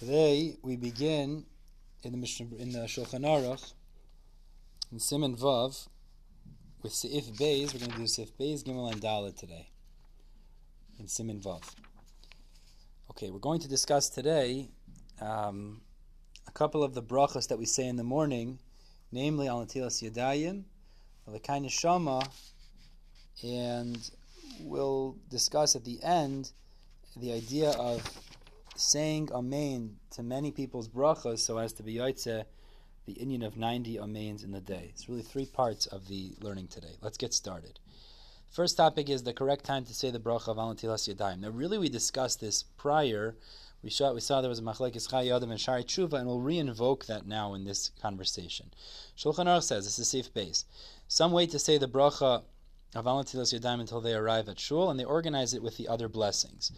Today we begin in the Mishnah, in the Shulchan Aruch in Simon Vav with Seif Beis. We're going to do Seif Beis Gimel and Dalet today in Simon Vav. Okay, we're going to discuss today um, a couple of the brachas that we say in the morning, namely Al Natilas Yadayim, Al Shama, and we'll discuss at the end the idea of saying Amen to many people's brachas so as to be Yaitse the inyan of 90 Amens in the day. It's really three parts of the learning today. Let's get started. First topic is the correct time to say the bracha of Al Netilas Yadayim. Now, really, we discussed this prior. We saw, we saw there was a Machlekes Chayei Adam and Sha'arei Teshuva, and we'll re-invoke that now in this conversation. Shulchan Aruch says, this is a Seif Beis. Some wait to say the bracha of Al Netilas Yadayim until they arrive at Shul, and they organize it with the other blessings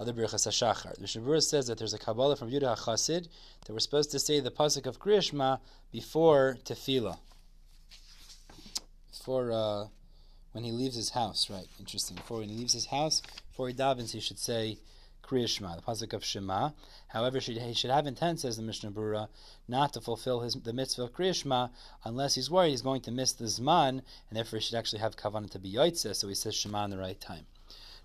other Birchas HaShachar. The Shavur says that there's a Kabbalah from Yudah HaChasid that we're supposed to say the pasuk of Kriyashma before Tefillah. Before, uh, when he leaves his house, right? Interesting. Before when he leaves his house, before he davens, he should say Kriyashma, the pasuk of Shema. However, he should have intent, says the Mishnah Brura, not to fulfill his the mitzvah of Kriyashma unless he's worried he's going to miss the Zman, and therefore he should actually have kavanah to be Yoitze, so he says Shema in the right time.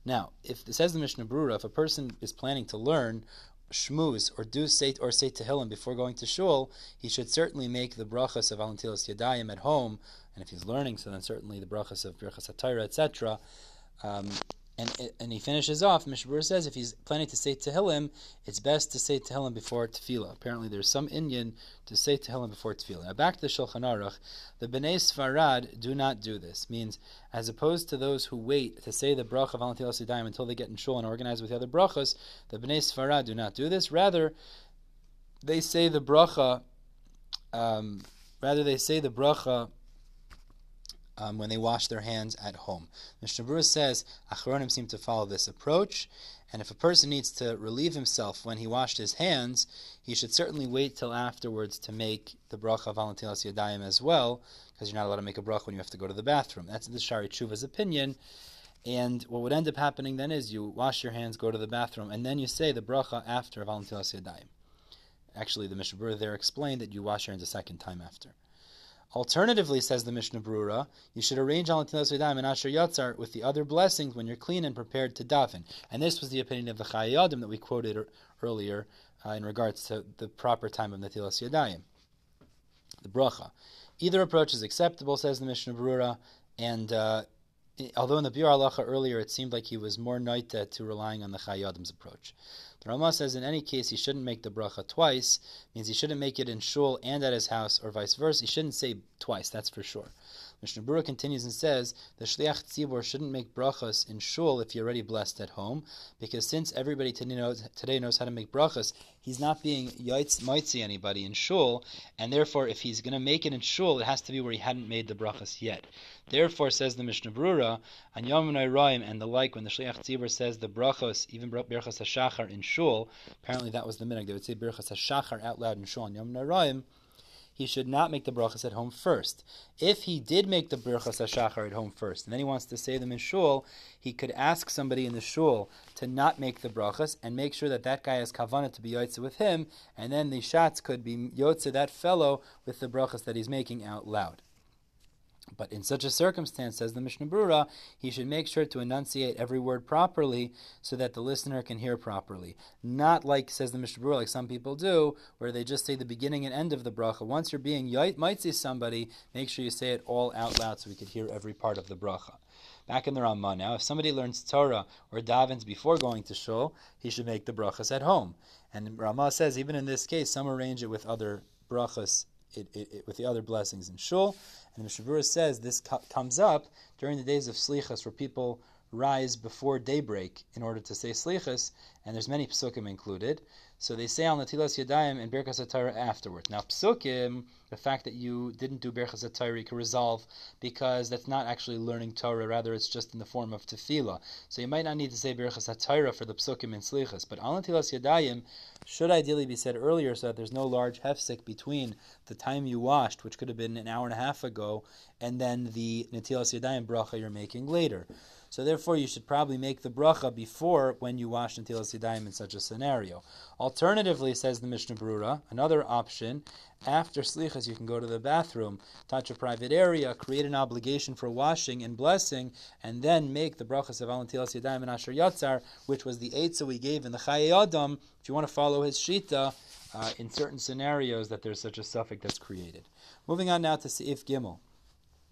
Now, if it says the Mishnah Brura, if a person is planning to learn shmuz or do say or say tehillim before going to shul, he should certainly make the brachas of alantilas yadayim at home, and if he's learning, so then certainly the brachas of brachas hatayra, etc. Um, and, and he finishes off, Mishbur says if he's planning to say Tehillim, it's best to say Tehillim before Tefillah. Apparently there's some inyan to say Tehillim before Tefillah. Now back to the Shulchan Aruch, the Bnei Sfarad do not do this. Means, as opposed to those who wait to say the bracha Sidaim until they get in Shul and organize with the other Brachas, the Bnei Sfarad do not do this. Rather, they say the Bracha, um, rather they say the Bracha um, when they wash their hands at home. Mishnah Berurah says Achronim seem to follow this approach, and if a person needs to relieve himself when he washed his hands, he should certainly wait till afterwards to make the bracha of Valentilas Yadayim as well, because you're not allowed to make a bracha when you have to go to the bathroom. That's the Sha'arei Teshuva's opinion. And what would end up happening then is you wash your hands, go to the bathroom, and then you say the bracha after Valentilas Yadayim. Actually, the Mishnah Berurah there explained that you wash your hands a second time after. Alternatively, says the Mishnah Brura, you should arrange al Yadayim and Asher Yatzar with the other blessings when you're clean and prepared to daven. And this was the opinion of the Chayei Adam that we quoted earlier uh, in regards to the proper time of Natilas Yadayim. The bracha. Either approach is acceptable, says the Mishnah Brura, and uh, although in the Biur Halacha earlier it seemed like he was more noita to relying on the Chayei Adam's approach. The Rama says in any case he shouldn't make the bracha twice, means he shouldn't make it in shul and at his house, or vice versa. He shouldn't say twice, that's for sure. Mishnah Brura continues and says the shliach tzibor shouldn't make brachas in shul if you're already blessed at home, because since everybody today knows, today knows how to make brachas, he's not being mitzi anybody in shul, and therefore if he's going to make it in shul, it has to be where he hadn't made the brachas yet. Therefore, says the Mishnah Brura, on Yom Raim and the like, when the shliach tzibor says the brachos, even brachas hashachar in shul, apparently that was the minhag. They would say brachas hashachar out loud in shul on Yom Raim he should not make the brachas at home first. If he did make the brachas hashachar at home first, and then he wants to say them in shul, he could ask somebody in the shul to not make the brachas and make sure that that guy has kavanah to be yotze with him, and then the shatz could be yotze that fellow with the brachas that he's making out loud. But in such a circumstance, says the Mishnah Brura, he should make sure to enunciate every word properly so that the listener can hear properly. Not like, says the Mishnah Brura, like some people do, where they just say the beginning and end of the bracha. Once you're being might see somebody, make sure you say it all out loud so we could hear every part of the bracha. Back in the Ramah now, if somebody learns Torah or davens before going to shul, he should make the brachas at home. And Ramah says, even in this case, some arrange it with other brachas it, it, it, with the other blessings in shul. And the Mishavura says this co- comes up during the days of Slichas where people rise before daybreak in order to say Slichas, and there's many psukim included. So they say on Natilas Yadayim and Birkas HaTorah afterward. Now psukim, the fact that you didn't do Birkas HaTorah, you can resolve because that's not actually learning Torah, rather it's just in the form of tefillah. So you might not need to say Birkas HaTorah for the psukim in Slichas, but on Natilas Yadayim should ideally be said earlier so that there's no large hefsek between the time you washed, which could have been an hour and a half ago, and then the Natilas Yadayim bracha you're making later. So therefore, you should probably make the bracha before when you wash Natilas Yadayim in such a scenario. Alternatively, says the Mishnah Brura, another option, after slichas, you can go to the bathroom, touch a private area, create an obligation for washing and blessing, and then make the brachas of Al Netilas Yadayim and Asher Yatzar, which was the eitzah we gave in the Chaye Adam. If you want to follow his shita, uh, in certain scenarios that there's such a hefsek that's created. Moving on now to Seif Gimel.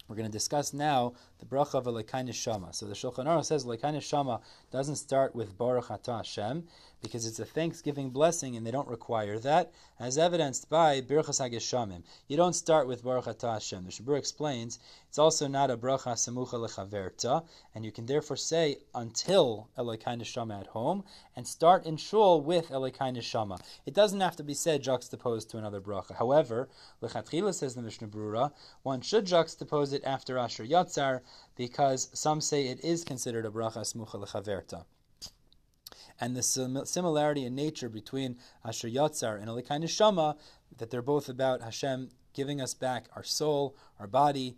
We're going to discuss now the bracha of Neshama. So the Shulchan Aruch says Elekai Shama doesn't start with Baruch Atah Hashem because it's a Thanksgiving blessing and they don't require that, as evidenced by Birchas HaGeshamim. You don't start with Baruch Atah Hashem. The Shabur explains it's also not a bracha Samucha Lechaverta, and you can therefore say until Elekai Neshama at home and start in Shul with Elekai Neshama. It doesn't have to be said juxtaposed to another bracha. However, Lechatchila says in the Mishnah Brura, one should juxtapose it after Asher Yatzar because some say it is considered a bracha Samucha Lechaverta and the similarity in nature between Asher Yatzar and Elikai Neshama, that they're both about Hashem giving us back our soul, our body,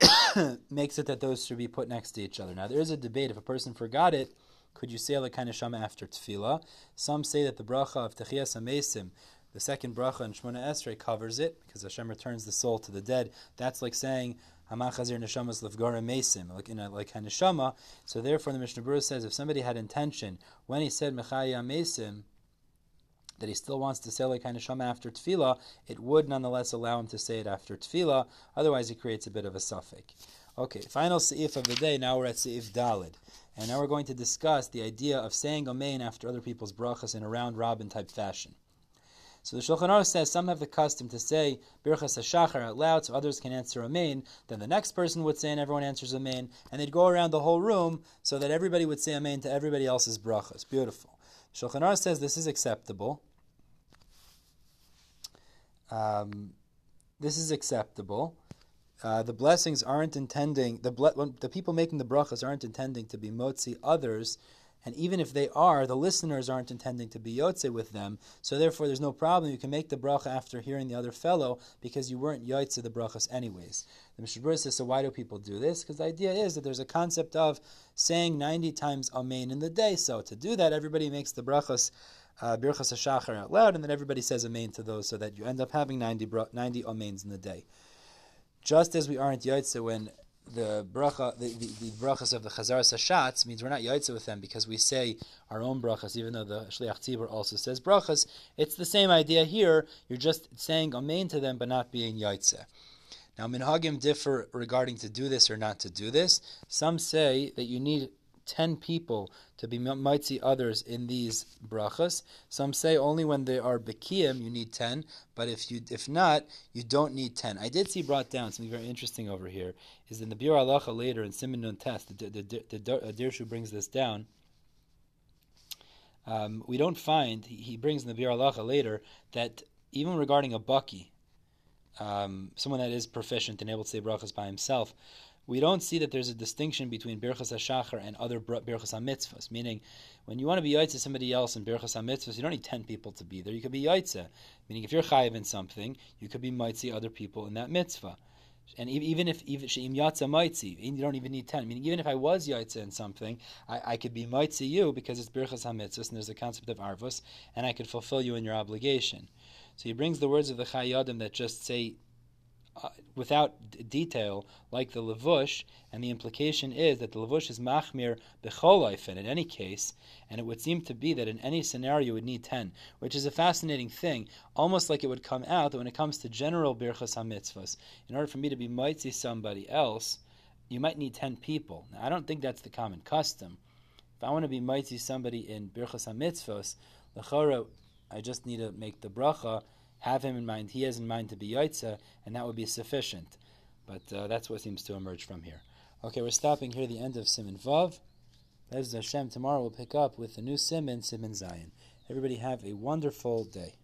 makes it that those should be put next to each other. Now, there is a debate. If a person forgot it, could you say Elikai Neshama after Tefillah? Some say that the bracha of Techias Amesim, the second bracha in Shemona Esrei, covers it, because Hashem returns the soul to the dead. That's like saying, Hamachazir neshamas lefgara mesim, like in a, like a neshama. So therefore, the Mishnah Berurah says if somebody had intention when he said mechaya mesim, that he still wants to say like neshama after tefillah, it would nonetheless allow him to say it after tefillah. Otherwise, he creates a bit of a hefsek. Okay, final seif of the day. Now we're at seif dalid. And now we're going to discuss the idea of saying Amen after other people's brachas in a round robin type fashion. So the Shulchan Aruch says some have the custom to say Birchas HaShachar out loud so others can answer Amen. Then the next person would say and everyone answers Amen. And they'd go around the whole room so that everybody would say Amen to everybody else's brachas. Beautiful. Shulchan Aruch says this is acceptable. Um, this is acceptable. Uh, the blessings aren't intending the ble- the people making the brachas aren't intending to be motzi others and even if they are, the listeners aren't intending to be yotze with them. So therefore, there's no problem. You can make the bracha after hearing the other fellow because you weren't yotze the brachas anyways. The Mishnah says, so why do people do this? Because the idea is that there's a concept of saying 90 times Amen in the day. So to do that, everybody makes the brachas uh, Birchas HaShachar out loud, and then everybody says Amen to those so that you end up having 90, 90 Amens in the day. Just as we aren't Yaitse when the bracha, the, the, the brachas of the Chazaras HaShatz means we're not yaitza with them because we say our own brachas, even though the Shliach Tzibur also says brachas. It's the same idea here. You're just saying amen to them, but not being yaitza. Now, minhagim differ regarding to do this or not to do this. Some say that you need 10 people to be mitzi others in these brachas. Some say only when they are bekiyim you need 10, but if you if not, you don't need 10. I did see brought down something very interesting over here, is in the Biur Halacha later in Siman Nun Test, the, the, the, the uh, brings this down. Um, we don't find, he, brings in the Biur Halacha later, that even regarding a baki, um, someone that is proficient and able to say brachas by himself, we don't see that there's a distinction between Birchas HaShachar and other Birchas HaMitzvahs, meaning when you want to be Yaitse somebody else in Birchas HaMitzvahs, you don't need 10 people to be there. You could be Yaitse, meaning if you're Chayiv in something, you could be Mitzi other people in that mitzvah. And even if even Sheim Yatza Mitzi, you don't even need 10. Meaning even if I was Yaitse in something, I, I could be Mitzi you because it's Birchas HaMitzvahs and there's a concept of Arvus, and I could fulfill you in your obligation. So he brings the words of the Chayei Adam that just say uh, without d- detail, like the levush, and the implication is that the levush is machmir b'chol in any case, and it would seem to be that in any scenario you would need ten, which is a fascinating thing, almost like it would come out that when it comes to general birchas hamitzvahs, in order for me to be mitzi somebody else, you might need ten people. Now, I don't think that's the common custom. If I want to be mitzi somebody in birchas hamitzvahs, lechora, I just need to make the bracha have him in mind, he has in mind to be Yaitza, and that would be sufficient. But uh, that's what seems to emerge from here. Okay, we're stopping here, the end of Simon Vav. Bez Hashem, tomorrow we'll pick up with the new Simon, Simon Zayin. Everybody have a wonderful day.